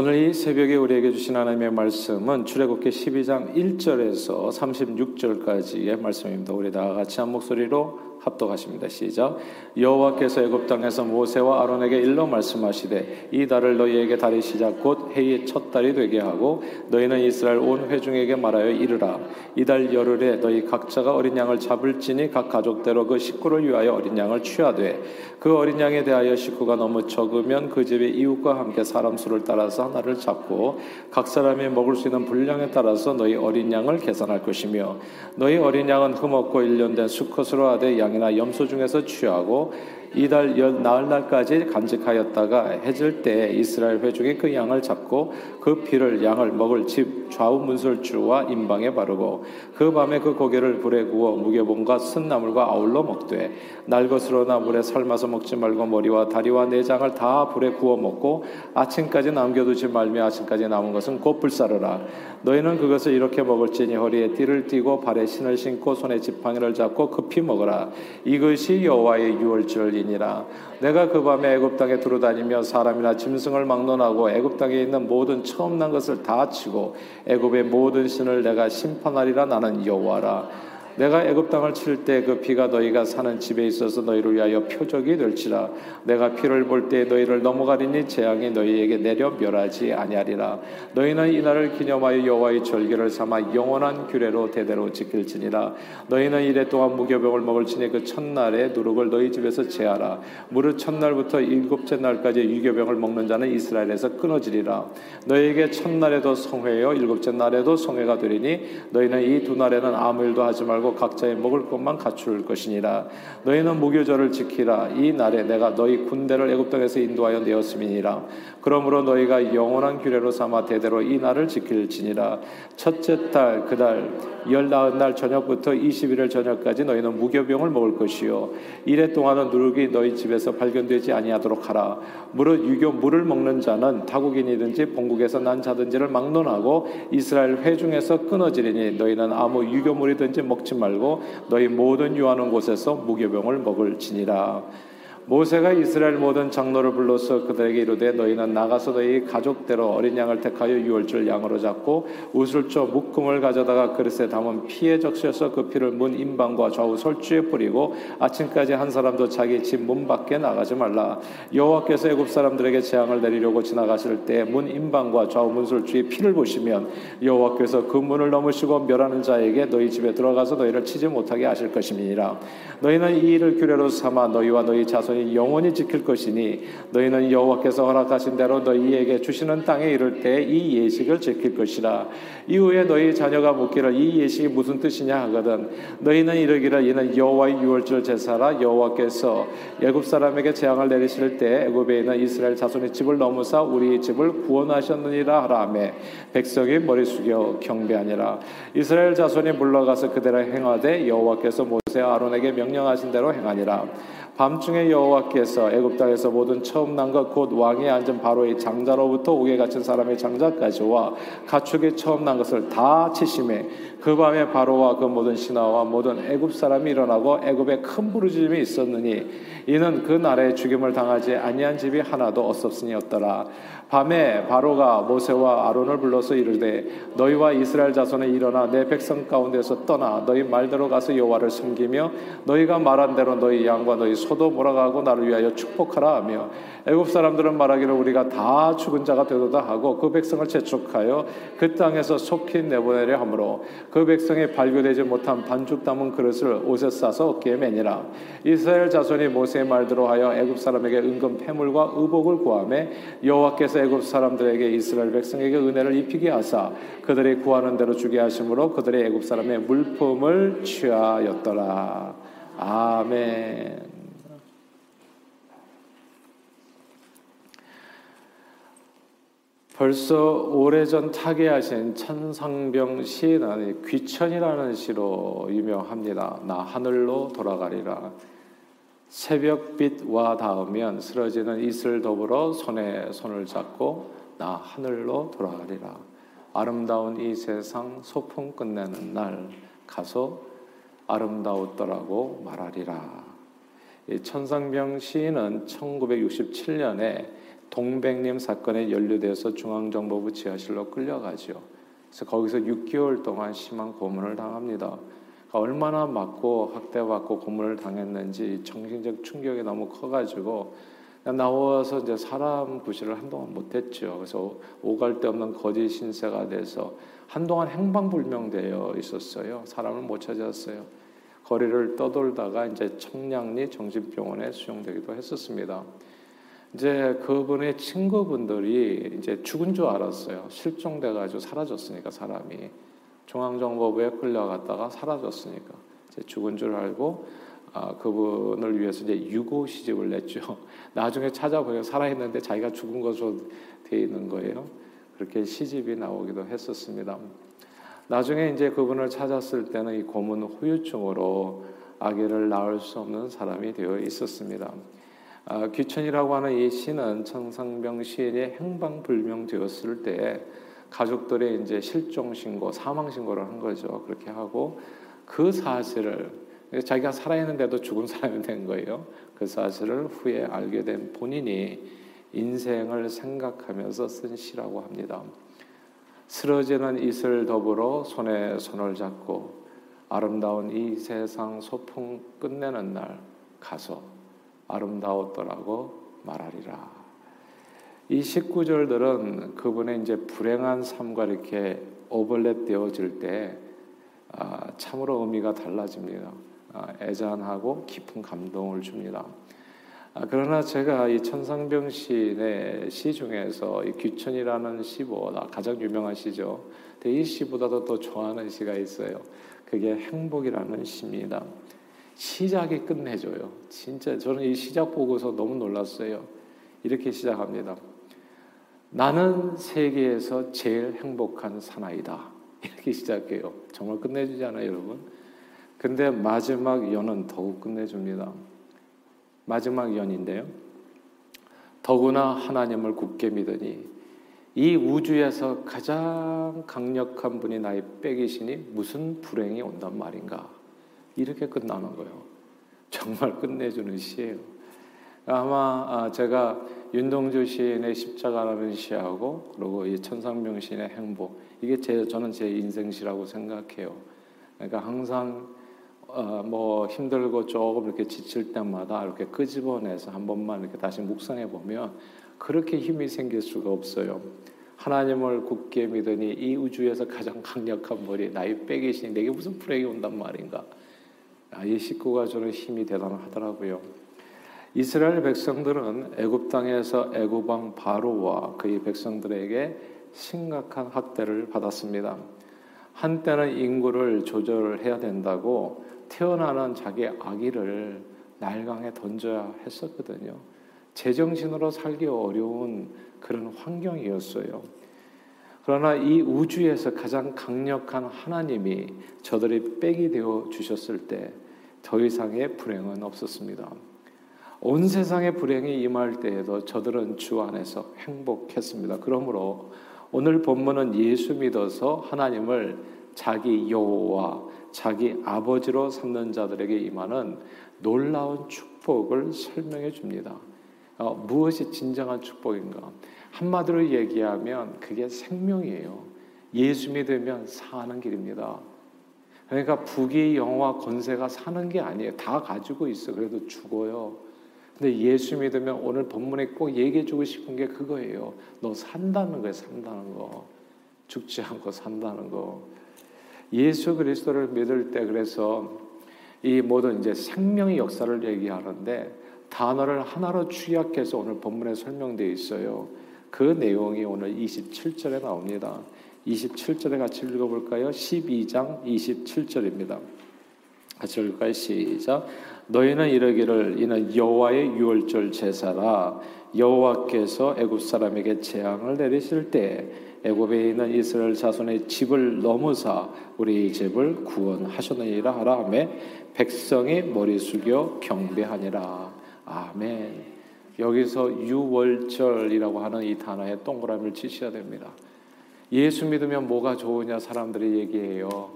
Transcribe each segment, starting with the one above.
오늘 이 새벽에 우리에게 주신 하나님의 말씀은 출애굽기 12장 1절에서 36절까지의 말씀입니다. 우리 다 같이 한 목소리로 합독하십니다. 시작. 여호와께서 애굽 땅에서 모세와 아론에게 일러 말씀하시되 이 달을 너희에게 달이 시작 곧 해의 첫 달이 되게 하고 너희는 이스라엘 온 회중에게 말하여 이르라 이 달 열흘에 너희 각자가 어린 양을 잡을지니 각 가족대로 그 식구를 위하여 어린 양을 취하되 그 어린 양에 대하여 식구가 너무 적으면 그 집의 이웃과 함께 사람 수를 따라서 하나를 잡고 각 사람이 먹을 수 있는 분량에 따라서 너희 어린 양을 계산할 것이며 너희 어린 양은 흠없고 일년된 수컷으로 하되 양 양이나 염소 중에서 취하고 이달 열 나흘 날까지 간직하였다가 해질 때 이스라엘 회중이 그 양을 잡고 그 피를 양을 먹을 집 좌우 문설주와 임방에 바르고 그 밤에 그 고개를 불에 구워 무게봉과 쓴나물과 아울러 먹되 날것으로나 물에 삶아서 먹지 말고 머리와 다리와 내장을 다 불에 구워 먹고 아침까지 남겨두지 말며 아침까지 남은 것은 곧 불사르라. 너희는 그것을 이렇게 먹을지니 허리에 띠를 띠고 발에 신을 신고 손에 지팡이를 잡고 급히 먹어라. 이것이 여호와의 유월절 이니라. 내가 그 밤에 애굽 땅에 두루다니며 사람이나 짐승을 막론하고 애굽 땅에 있는 모든 처음 난 것을 다 치고 애굽의 모든 신을 내가 심판하리라 나는 여호와라 내가 애굽 땅을 칠 때 그 피가 너희가 사는 집에 있어서 너희를 위하여 표적이 될지라. 내가 피를 볼 때 너희를 넘어가리니 재앙이 너희에게 내려 멸하지 아니하리라. 너희는 이날을 기념하여 여호와의 절기를 삼아 영원한 규례로 대대로 지킬지니라. 너희는 이래 동안 무교병을 먹을지니 그 첫날에 누룩을 너희 집에서 제하라. 무릇 첫날부터 일곱째 날까지 유교병을 먹는 자는 이스라엘에서 끊어지리라. 너희에게 첫날에도 성회요 일곱째 날에도 성회가 되리니 너희는 이 두 날에는 아무 일도 하지 말고 각자의 먹을 것만 갖출 것이니라. 너희는 무교절을 지키라. 이 날에 내가 너희 군대를 애굽 땅에서 인도하여 내었음이니라. 그러므로 너희가 영원한 규례로 삼아 대대로 이 날을 지킬지니라. 첫째 달 그달 열나흔 날 저녁부터 21일 저녁까지 너희는 무교병을 먹을 것이요. 이래 동안은 누룩이 너희 집에서 발견되지 아니하도록 하라. 무릇 유교 물을 먹는 자는 타국인이든지 본국에서 난 자든지를 막론하고 이스라엘 회중에서 끊어지리니 너희는 아무 유교물이든지 먹지 말고 너희 모든 유하는 곳에서 무교병을 먹을지니라 모세가 이스라엘 모든 장로를 불러서 그들에게 이르되 너희는 나가서 너희 가족대로 어린 양을 택하여 유월절 양으로 잡고 우슬조 묶음을 가져다가 그릇에 담은 피에 적셔서 그 피를 문 임방과 좌우 설주에 뿌리고 아침까지 한 사람도 자기 집 문 밖에 나가지 말라. 여호와께서 애굽 사람들에게 재앙을 내리려고 지나가실 때 문 임방과 좌우 문설주의 피를 보시면 여호와께서 그 문을 넘으시고 멸하는 자에게 너희 집에 들어가서 너희를 치지 못하게 하실 것임이니라. 너희는 이 일을 규례로 삼아 너희와 너희 자손이 너희 영원히 지킬 것이니 너희는 여호와께서 허락하신 대로 너희에게 주시는 땅에 이를 때 이 예식을 지킬 것이라. 이후에 너희 자녀가 묻기를 이 예식이 무슨 뜻이냐 하거든. 너희는 이르기를 이는 여호와의 유월절 제사라. 여호와께서 애굽 사람에게 재앙을 내리실 때 애굽에 있는 이스라엘 자손의 집을 넘으사 우리 집을 구원하셨느니라 하라매. 백성이 머리 숙여 경배하니라. 이스라엘 자손이 물러가서 그대로 행하되 여호와께서 모세 아론에게 명령하신 대로 행하니라. 밤중에 여호와께서 애굽 땅에서 모든 처음 난 것 곧 왕이 앉은 바로의 장자로부터 옥에 갇힌 사람의 장자까지와 가축이 처음 난 것을 다 치심해 그 밤에 바로와 그 모든 신하와 모든 애굽 사람이 일어나고 애굽에 큰 부르짖음이 있었느니 이는 그 날에 죽임을 당하지 아니한 집이 하나도 없었으니였더라. 밤에 바로가 모세와 아론을 불러서 이르되 너희와 이스라엘 자손에 일어나 내 백성 가운데서 떠나 너희 말대로 가서 여호와를 섬기며 너희가 말한 대로 너희 양과 너희 소도 몰아가고 나를 위하여 축복하라 하며 애굽 사람들은 말하기를 우리가 다 죽은 자가 되도다 하고 그 백성을 재촉하여 그 땅에서 속히 내보내려 하므로 그 백성이 발교되지 못한 반죽 담은 그릇을 옷에 싸서 어깨에 매니라 이스라엘 자손이 모세의 말대로 하여 애굽 사람에게 은금 패물과 의복을 구하매 여호와께서 애굽 사람들에게 이스라엘 백성에게 은혜를 입히게 하사 그들이 구하는 대로 주게 하심으로 그들의 애굽 사람의 물품을 취하였더라 아멘. 벌써 오래전 타계하신 천상병 시인은 귀천이라는 시로 유명합니다. 나 하늘로 돌아가리라. 새벽빛와 닿으면 쓰러지는 이슬 더불어 손에 손을 잡고 나 하늘로 돌아가리라. 아름다운 이 세상 소풍 끝내는 날 가서 아름다웠더라고 말하리라. 천상병 시인은 1967년에 동백님 사건에 연루돼서 중앙정보부 지하실로 끌려가죠. 그래서 거기서 6개월 동안 심한 고문을 당합니다. 그러니까 얼마나 맞고 학대받고 고문을 당했는지 정신적 충격이 너무 커가지고 나와서 이제 사람 구실을 한동안 못했죠. 그래서 오갈 데 없는 거짓 신세가 돼서 한동안 행방불명되어 있었어요. 사람을 못 찾았어요. 거리를 떠돌다가 이제 청량리 정신병원에 수용되기도 했었습니다. 이제 그분의 친구분들이 이제 죽은 줄 알았어요. 실종돼가지고 사라졌으니까 사람이 중앙정보부에 끌려갔다가 사라졌으니까 이제 죽은 줄 알고 아, 그분을 위해서 이제 유고 시집을 냈죠. 나중에 찾아보면 살아있는데 자기가 죽은 것으로 되어 있는 거예요. 그렇게 시집이 나오기도 했었습니다. 나중에 이제 그분을 찾았을 때는 이 고문 후유증으로 아기를 낳을 수 없는 사람이 되어 있었습니다. 아, 귀천이라고 하는 이 시는 청상병 시인이 행방불명되었을 때 가족들의 이제 실종 신고, 사망 신고를 한 거죠. 그렇게 하고 그 사실을 자기가 살아있는데도 죽은 사람이 된 거예요. 그 사실을 후에 알게 된 본인이 인생을 생각하면서 쓴 시라고 합니다. 쓰러지는 이슬 더불어 손에 손을 잡고 아름다운 이 세상 소풍 끝내는 날 가서 아름다웠더라고 말하리라. 이 19절들은 그분의 이제 불행한 삶과 이렇게 오버랩 되어질 때 아, 참으로 의미가 달라집니다. 아, 애잔하고 깊은 감동을 줍니다. 아, 그러나 제가 이 천상병 시의 시 중에서 이 귀천이라는 시보다 가장 유명한 시죠. 이 시보다도 더 좋아하는 시가 있어요. 그게 행복이라는 시입니다. 시작이 끝내줘요. 진짜 저는 이 시작 보고서 너무 놀랐어요. 이렇게 시작합니다. 나는 세계에서 제일 행복한 사나이다. 이렇게 시작해요. 정말 끝내주잖아요, 여러분. 근데 마지막 연은 더욱 끝내줍니다. 마지막 연인데요. 더구나 하나님을 굳게 믿으니 이 우주에서 가장 강력한 분이 나의 빼기시니 무슨 불행이 온단 말인가. 이렇게 끝나는 거예요. 정말 끝내주는 시예요. 아마 아, 제가 윤동주 시인의 십자가라는 시하고 그리고 이 천상명 시인의 행복 이게 제 저는 제 인생시라고 생각해요. 그러니까 항상 어, 뭐 힘들고 조금 이렇게 지칠 때마다 이렇게 끄집어내서 한 번만 이렇게 다시 묵상해 보면 그렇게 힘이 생길 수가 없어요. 하나님을 굳게 믿으니 이 우주에서 가장 강력한 머리 나의 빼기시니 내게 무슨 불행이 온단 말인가. 아, 이 식구가 저는 힘이 대단하더라고요. 이스라엘 백성들은 애굽 땅에서 애굽 왕 바로와 그의 백성들에게 심각한 학대를 받았습니다. 한때는 인구를 조절해야 된다고 태어나는 자기 아기를 날강에 던져야 했었거든요. 제정신으로 살기 어려운 그런 환경이었어요. 그러나 이 우주에서 가장 강력한 하나님이 저들이 빽이 되어 주셨을 때 더 이상의 불행은 없었습니다. 온 세상의 불행이 임할 때에도 저들은 주 안에서 행복했습니다. 그러므로 오늘 본문은 예수 믿어서 하나님을 자기 여호와 자기 아버지로 삼는 자들에게 임하는 놀라운 축복을 설명해 줍니다. 어, 무엇이 진정한 축복인가? 한마디로 얘기하면 그게 생명이에요. 예수 믿으면 사는 길입니다. 그러니까 부귀 영화 권세가 사는 게 아니에요. 다 가지고 있어. 그래도 죽어요. 근데 예수 믿으면 오늘 본문에 꼭 얘기해 주고 싶은 게 그거예요. 너 산다는 거예요. 산다는 거. 죽지 않고 산다는 거. 예수 그리스도를 믿을 때 그래서 이 모든 이제 생명의 역사를 얘기하는데 단어를 하나로 취약해서 오늘 본문에 설명되어 있어요. 그 내용이 오늘 27절에 나옵니다. 27절에 같이 읽어볼까요? 12장 27절입니다. 같이 읽을까요? 시작. 너희는 이르기를 이는 여호와의 유월절 제사라 여호와께서 애굽 사람에게 재앙을 내리실 때 애굽에 있는 이스라엘 자손의 집을 넘어사 우리 집을 구원하셨느니라 하라 하매 백성이 머리 숙여 경배하니라 아멘. 여기서 유월절이라고 하는 이 단어에 동그라미를 치셔야 됩니다. 예수 믿으면 뭐가 좋으냐 사람들이 얘기해요.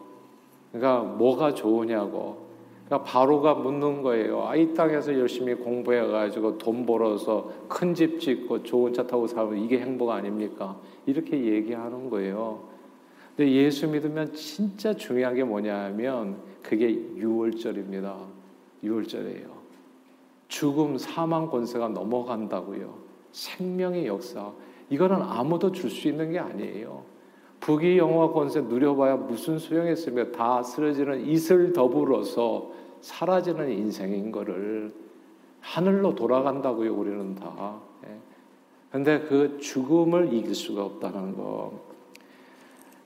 그러니까 뭐가 좋으냐고 그러니까 바로가 묻는 거예요. 아, 이 땅에서 열심히 공부해가지고 돈 벌어서 큰 집 짓고 좋은 차 타고 살면 이게 행복 아닙니까? 이렇게 얘기하는 거예요. 근데 예수 믿으면 진짜 중요한 게 뭐냐면 그게 유월절입니다. 유월절이에요. 죽음, 사망 권세가 넘어간다고요. 생명의 역사. 이거는 아무도 줄 수 있는 게 아니에요. 부귀 영화 권세 누려봐야 무슨 소용있으며 다 쓰러지는 이슬 더불어서 사라지는 인생인 거를 하늘로 돌아간다고요. 우리는 다. 예. 그 죽음을 이길 수가 없다는 거.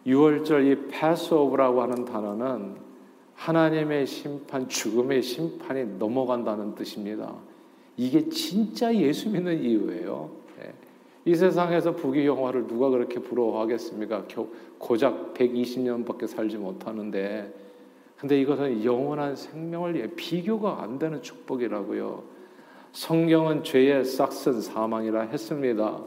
6월절 이 패스오브라고 하는 단어는 하나님의 심판, 죽음의 심판이 넘어간다는 뜻입니다. 이게 진짜 예수 믿는 이유예요. 예. 이 세상에서 부귀 영화를 누가 그렇게 부러워하겠습니까? 고작 120년밖에 살지 못하는데 근데 이것은 영원한 생명을 위해 비교가 안 되는 축복이라고요. 성경은 죄의 싹슨 사망이라 했습니다.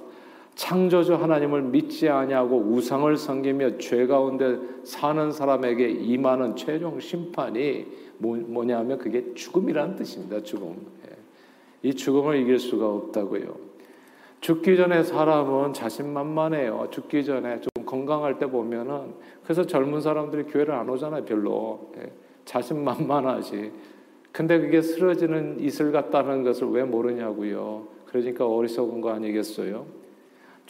창조주 하나님을 믿지 아니하고 우상을 섬기며 죄 가운데 사는 사람에게 임하는 최종 심판이 뭐, 냐면 그게 죽음이라는 뜻입니다. 죽음. 예. 이 죽음을 이길 수가 없다고요. 죽기 전에 사람은 자신만만해요. 죽기 전에 좀 건강할 때 보면은 그래서 젊은 사람들이 교회를 안 오잖아요. 별로 예. 자신만만하지. 근데 그게 쓰러지는 이슬 같다는 것을 왜 모르냐고요. 그러니까 어리석은 거 아니겠어요?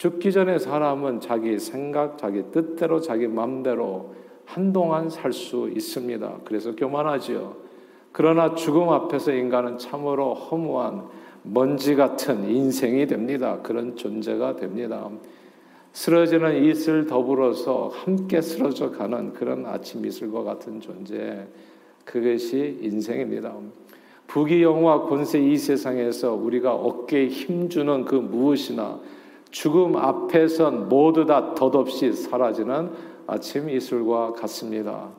죽기 전에 사람은 자기 생각, 자기 뜻대로, 자기 마음대로 한동안 살 수 있습니다. 그래서 교만하지요. 그러나 죽음 앞에서 인간은 참으로 허무한 먼지 같은 인생이 됩니다. 그런 존재가 됩니다. 쓰러지는 이슬 더불어서 함께 쓰러져 가는 그런 아침 이슬과 같은 존재. 그것이 인생입니다. 부귀 영화 권세 이 세상에서 우리가 어깨에 힘주는 그 무엇이나 죽음 앞에선 모두 다 덧없이 사라지는 아침 이슬과 같습니다.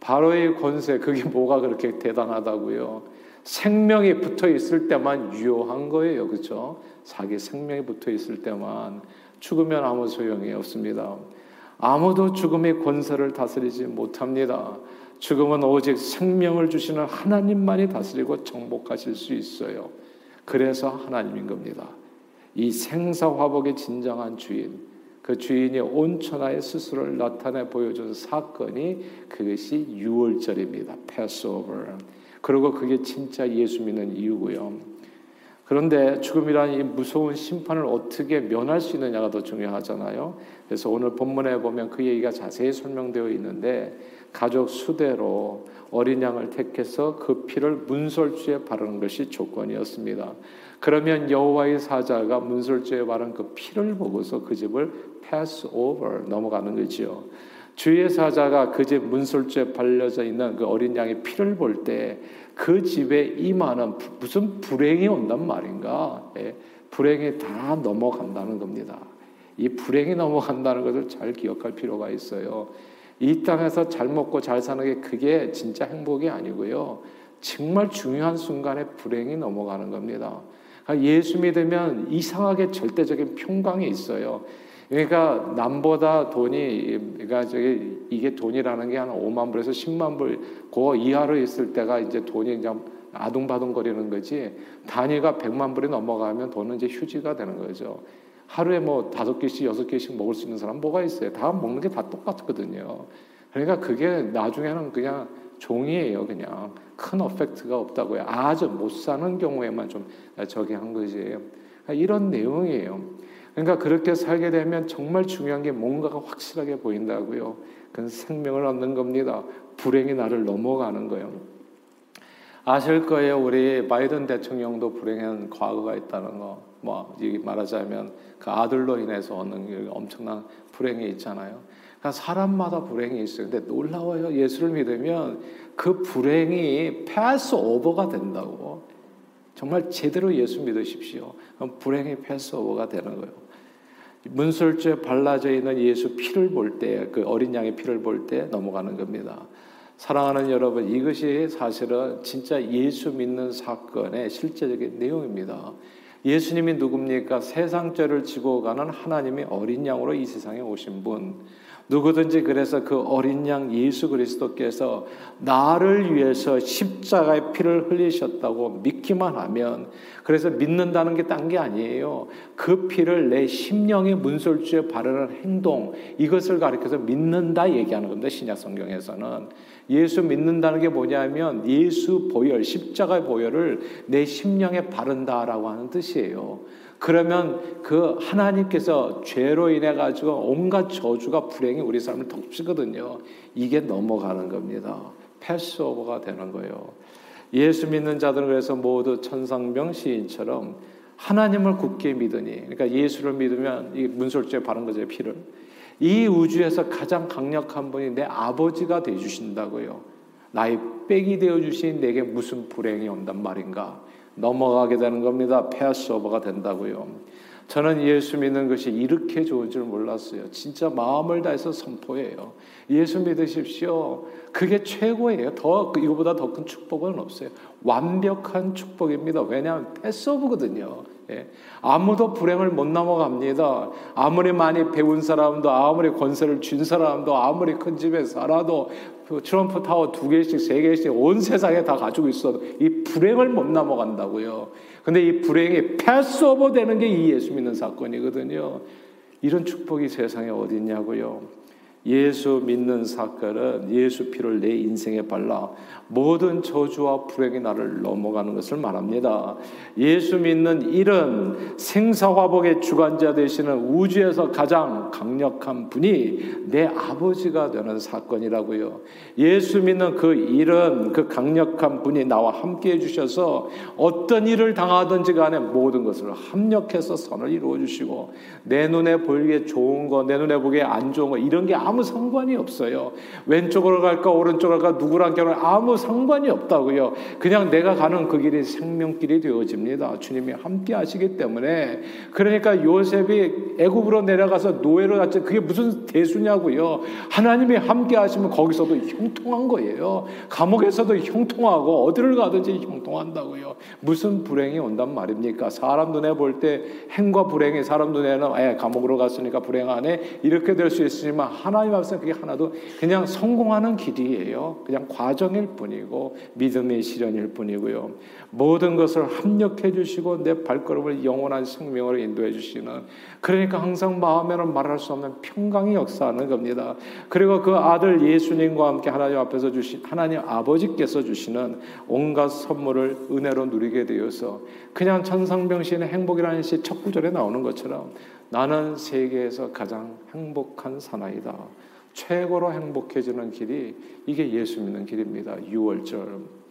바로의 권세, 그게 뭐가 그렇게 대단하다고요? 생명이 붙어 있을 때만 유효한 거예요. 그렇죠? 자기 생명이 붙어 있을 때만 죽으면 아무 소용이 없습니다. 아무도 죽음의 권세를 다스리지 못합니다. 죽음은 오직 생명을 주시는 하나님만이 다스리고 정복하실 수 있어요. 그래서 하나님인 겁니다. 이 생사화복의 진정한 주인, 그 주인이 온천하에 스스로를 나타내 보여준 사건이 그것이 유월절입니다. 패스오버. 그리고 그게 진짜 예수 믿는 이유고요. 그런데 죽음이라는 이 무서운 심판을 어떻게 면할 수 있느냐가 더 중요하잖아요. 그래서 오늘 본문에 보면 그 얘기가 자세히 설명되어 있는데 가족 수대로 어린 양을 택해서 그 피를 문설주에 바르는 것이 조건이었습니다. 그러면 여호와의 사자가 문설주에 바른 그 피를 보고서 그 집을 pass over 넘어가는 거지요. 주의 사자가 그 집 문설주에 발려져 있는 그 어린 양의 피를 볼때 그 집에 임하는 무슨 불행이 온단 말인가? 예, 불행이 다 넘어간다는 겁니다. 이 불행이 넘어간다는 것을 잘 기억할 필요가 있어요. 이 땅에서 잘 먹고 잘 사는 게 그게 진짜 행복이 아니고요. 정말 중요한 순간에 불행이 넘어가는 겁니다. 그러니까 예수 믿으면 이상하게 절대적인 평강이 있어요. 그러니까 남보다 돈이 그러니까 저기 이게 돈이라는 게 한 5만 불에서 10만 불 그 이하로 있을 때가 이제 돈이 그냥 아둥바둥거리는 거지 단위가 100만 불이 넘어가면 돈은 이제 휴지가 되는 거죠. 하루에 뭐 다섯 개씩 여섯 개씩 먹을 수 있는 사람 뭐가 있어요? 다 먹는 게 다 똑같거든요. 그러니까 그게 나중에는 그냥 종이에요, 그냥 큰 어펙트가 없다고요. 아주 못 사는 경우에만 좀 저기 한 거지. 이런 내용이에요. 그러니까 그렇게 살게 되면 정말 중요한 게 뭔가가 확실하게 보인다고요. 그건 생명을 얻는 겁니다. 불행이 나를 넘어가는 거예요. 아실 거예요. 우리 바이든 대통령도 불행한 과거가 있다는 거. 뭐 말하자면 그 아들로 인해서 얻는 엄청난 불행이 있잖아요. 그러니까 사람마다 불행이 있어요. 근데 놀라워요. 예수를 믿으면 그 불행이 패스 오버가 된다고. 정말 제대로 예수 믿으십시오. 그럼 불행이 패스 오버가 되는 거예요. 문설주에 발라져 있는 예수 피를 볼 때, 그 어린 양의 피를 볼 때 넘어가는 겁니다. 사랑하는 여러분, 이것이 사실은 진짜 예수 믿는 사건의 실제적인 내용입니다. 예수님이 누굽니까? 세상 죄를 지고 가는 하나님의 어린 양으로 이 세상에 오신 분. 누구든지 그래서 그 어린 양 예수 그리스도께서 나를 위해서 십자가의 피를 흘리셨다고 믿기만 하면 그래서 믿는다는 게 딴 게 아니에요. 그 피를 내 심령의 문설주에 바르는 행동 이것을 가리켜서 믿는다 얘기하는 겁니다. 신약 성경에서는 예수 믿는다는 게 뭐냐면 예수 보혈 십자가의 보혈을 내 심령에 바른다라고 하는 뜻이에요. 그러면 그 하나님께서 죄로 인해 가지고 온갖 저주가 불행이 우리 삶을 덮치거든요. 이게 넘어가는 겁니다. 패스오버가 되는 거예요. 예수 믿는 자들은 그래서 모두 천상병 시인처럼 하나님을 굳게 믿으니, 그러니까 예수를 믿으면 이 문설주에 바른 거죠, 피를. 이 우주에서 가장 강력한 분이 내 아버지가 되어 주신다고요. 나의 빽이 되어 주신 내게 무슨 불행이 온단 말인가? 넘어가게 되는 겁니다. 패스오버가 된다고요. 저는 예수 믿는 것이 이렇게 좋은 줄 몰랐어요. 진짜 마음을 다해서 선포해요. 예수 믿으십시오. 그게 최고예요. 더 이거보다 더 큰 축복은 없어요. 완벽한 축복입니다. 왜냐하면 패스오브거든요. 예. 아무도 불행을 못 넘어갑니다. 아무리 많이 배운 사람도, 아무리 권세를 쥔 사람도, 아무리 큰 집에 살아도 그 트럼프 타워 두 개씩, 세 개씩 온 세상에 다 가지고 있어도 이 불행을 못 넘어간다고요. 근데 이 불행이 패스오버 되는 게 이 예수 믿는 사건이거든요. 이런 축복이 세상에 어디 있냐고요. 예수 믿는 사건은 예수 피를 내 인생에 발라 모든 저주와 불행이 나를 넘어가는 것을 말합니다. 예수 믿는 일은 생사화복의 주관자 되시는 우주에서 가장 강력한 분이 내 아버지가 되는 사건이라고요. 예수 믿는 그 일은 그 강력한 분이 나와 함께 해주셔서 어떤 일을 당하든지 간에 모든 것을 합력해서 선을 이루어 주시고 내 눈에 보이기에 좋은 거, 내 눈에 보기에 안 좋은 거 이런 게 아무 상관이 없어요. 왼쪽으로 갈까 오른쪽으로 갈까 누구랑 결혼 아무 상관이 없다고요. 그냥 내가 가는 그 길이 생명길이 되어집니다. 주님이 함께 하시기 때문에 그러니까 요셉이 애굽으로 내려가서 노예로 갔지 그게 무슨 대수냐고요. 하나님이 함께 하시면 거기서도 형통한 거예요. 감옥에서도 형통하고 어디를 가든지 형통한다고요. 무슨 불행이 온단 말입니까? 사람 눈에 볼 때 행과 불행이 사람 눈에는 에 감옥으로 갔으니까 불행하네 이렇게 될 수 있으지만 하나 님 앞에서 그게 하나도 그냥 성공하는 길이에요. 그냥 과정일 뿐이고 믿음의 실현일 뿐이고요. 모든 것을 합력해 주시고 내 발걸음을 영원한 생명으로 인도해 주시는 그러니까 항상 마음에는 말할 수 없는 평강이 역사하는 겁니다. 그리고 그 아들 예수님과 함께 하나님 앞에서 주신 하나님 아버지께서 주시는 온갖 선물을 은혜로 누리게 되어서 그냥 천상병신의 행복이라는 시 첫 구절에 나오는 것처럼 나는 세계에서 가장 행복한 사나이다. 최고로 행복해지는 길이 이게 예수 믿는 길입니다. 6월절.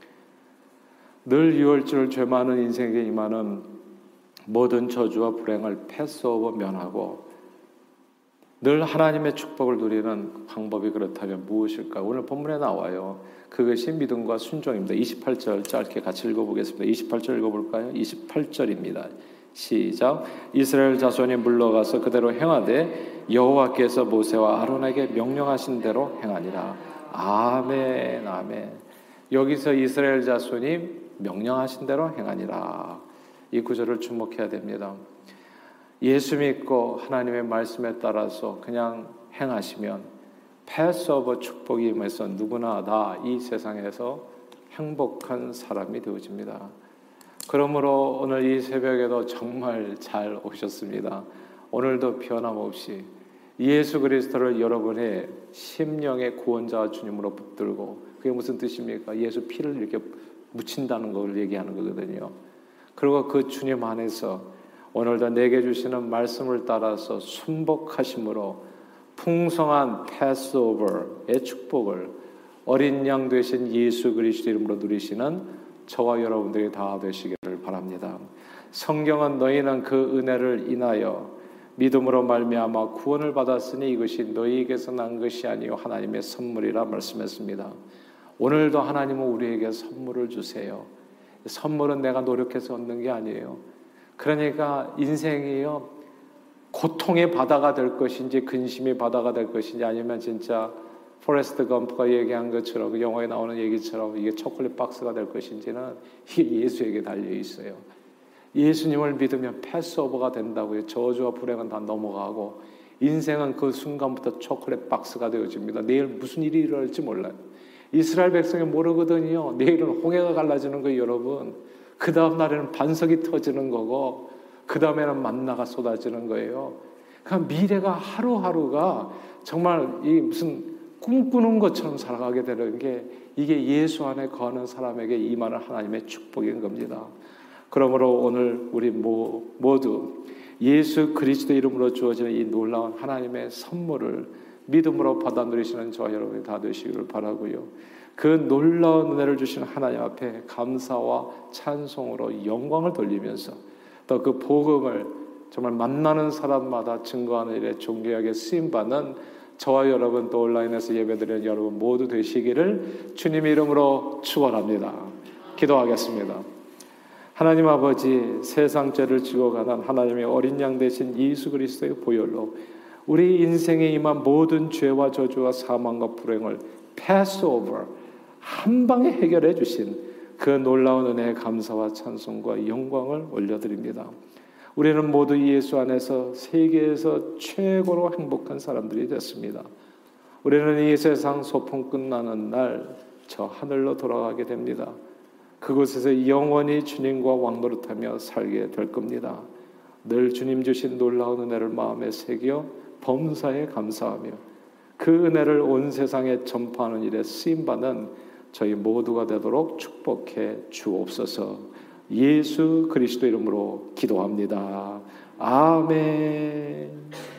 늘 6월절 죄 많은 인생에 임하는 모든 저주와 불행을 패스오버 면하고 늘 하나님의 축복을 누리는 방법이 그렇다면 무엇일까? 오늘 본문에 나와요. 그것이 믿음과 순종입니다. 28절 짧게 같이 읽어보겠습니다. 28절 읽어볼까요? 28절입니다. 시작. 이스라엘 자손이 물러가서 그대로 행하되 여호와께서 모세와 아론에게 명령하신 대로 행하니라. 아멘, 아멘. 여기서 이스라엘 자손이 명령하신 대로 행하니라. 이 구절을 주목해야 됩니다. 예수 믿고 하나님의 말씀에 따라서 그냥 행하시면 패스오버 축복이 임해서 누구나 다 이 세상에서 행복한 사람이 되어집니다. 그러므로 오늘 이 새벽에도 정말 잘 오셨습니다. 오늘도 변함없이 예수 그리스도를 여러분의 심령의 구원자 주님으로 붙들고 그게 무슨 뜻입니까? 예수 피를 이렇게 묻힌다는 걸 얘기하는 거거든요. 그리고 그 주님 안에서 오늘도 내게 주시는 말씀을 따라서 순복하심으로 풍성한 패스오버의 축복을 어린 양 되신 예수 그리스도 이름으로 누리시는 저와 여러분들이 다 되시기를 바랍니다. 성경은 너희는 그 은혜를 인하여 믿음으로 말미암아 구원을 받았으니 이것이 너희에게서 난 것이 아니요 하나님의 선물이라 말씀했습니다. 오늘도 하나님은 우리에게 선물을 주세요. 선물은 내가 노력해서 얻는 게 아니에요. 그러니까 인생이요 고통의 바다가 될 것인지 근심의 바다가 될 것인지 아니면 진짜 포레스트 검프가 얘기한 것처럼 그 영화에 나오는 얘기처럼 이게 초콜릿 박스가 될 것인지는 예수에게 달려 있어요. 예수님을 믿으면 Passover가 된다고요. 저주와 불행은 다 넘어가고 인생은 그 순간부터 초콜릿 박스가 되어집니다. 내일 무슨 일이 일어날지 몰라요. 이스라엘 백성이 모르거든요. 내일은 홍해가 갈라지는 거예요, 여러분. 그 다음 날에는 반석이 터지는 거고, 그 다음에는 만나가 쏟아지는 거예요. 그러니까 미래가 하루하루가 정말 이 무슨 꿈꾸는 것처럼 살아가게 되는 게 이게 예수 안에 거하는 사람에게 임하는 하나님의 축복인 겁니다. 그러므로 오늘 우리 모두 예수 그리스도 이름으로 주어지는 이 놀라운 하나님의 선물을 믿음으로 받아 누리시는 저와 여러분이 다 되시기를 바라고요. 그 놀라운 은혜를 주신 하나님 앞에 감사와 찬송으로 영광을 돌리면서 또 그 복음을 정말 만나는 사람마다 증거하는 일에 존귀하게 쓰임 받는 저와 여러분 또 온라인에서 예배드리는 여러분 모두 되시기를 주님 이름으로 축원합니다. 기도하겠습니다. 하나님 아버지 세상 죄를 지고 가는 하나님의 어린 양 대신 예수 그리스도의 보혈로 우리 인생에 임한 모든 죄와 저주와 사망과 불행을 패스오버 한 방에 해결해 주신 그 놀라운 은혜의 감사와 찬송과 영광을 올려드립니다. 우리는 모두 예수 안에서 세계에서 최고로 행복한 사람들이 됐습니다. 우리는 이 세상 소풍 끝나는 날 저 하늘로 돌아가게 됩니다. 그곳에서 영원히 주님과 왕노릇하며 살게 될 겁니다. 늘 주님 주신 놀라운 은혜를 마음에 새겨 범사에 감사하며 그 은혜를 온 세상에 전파하는 일에 쓰임 받는 저희 모두가 되도록 축복해 주옵소서. 예수 그리스도 이름으로 기도합니다. 아멘.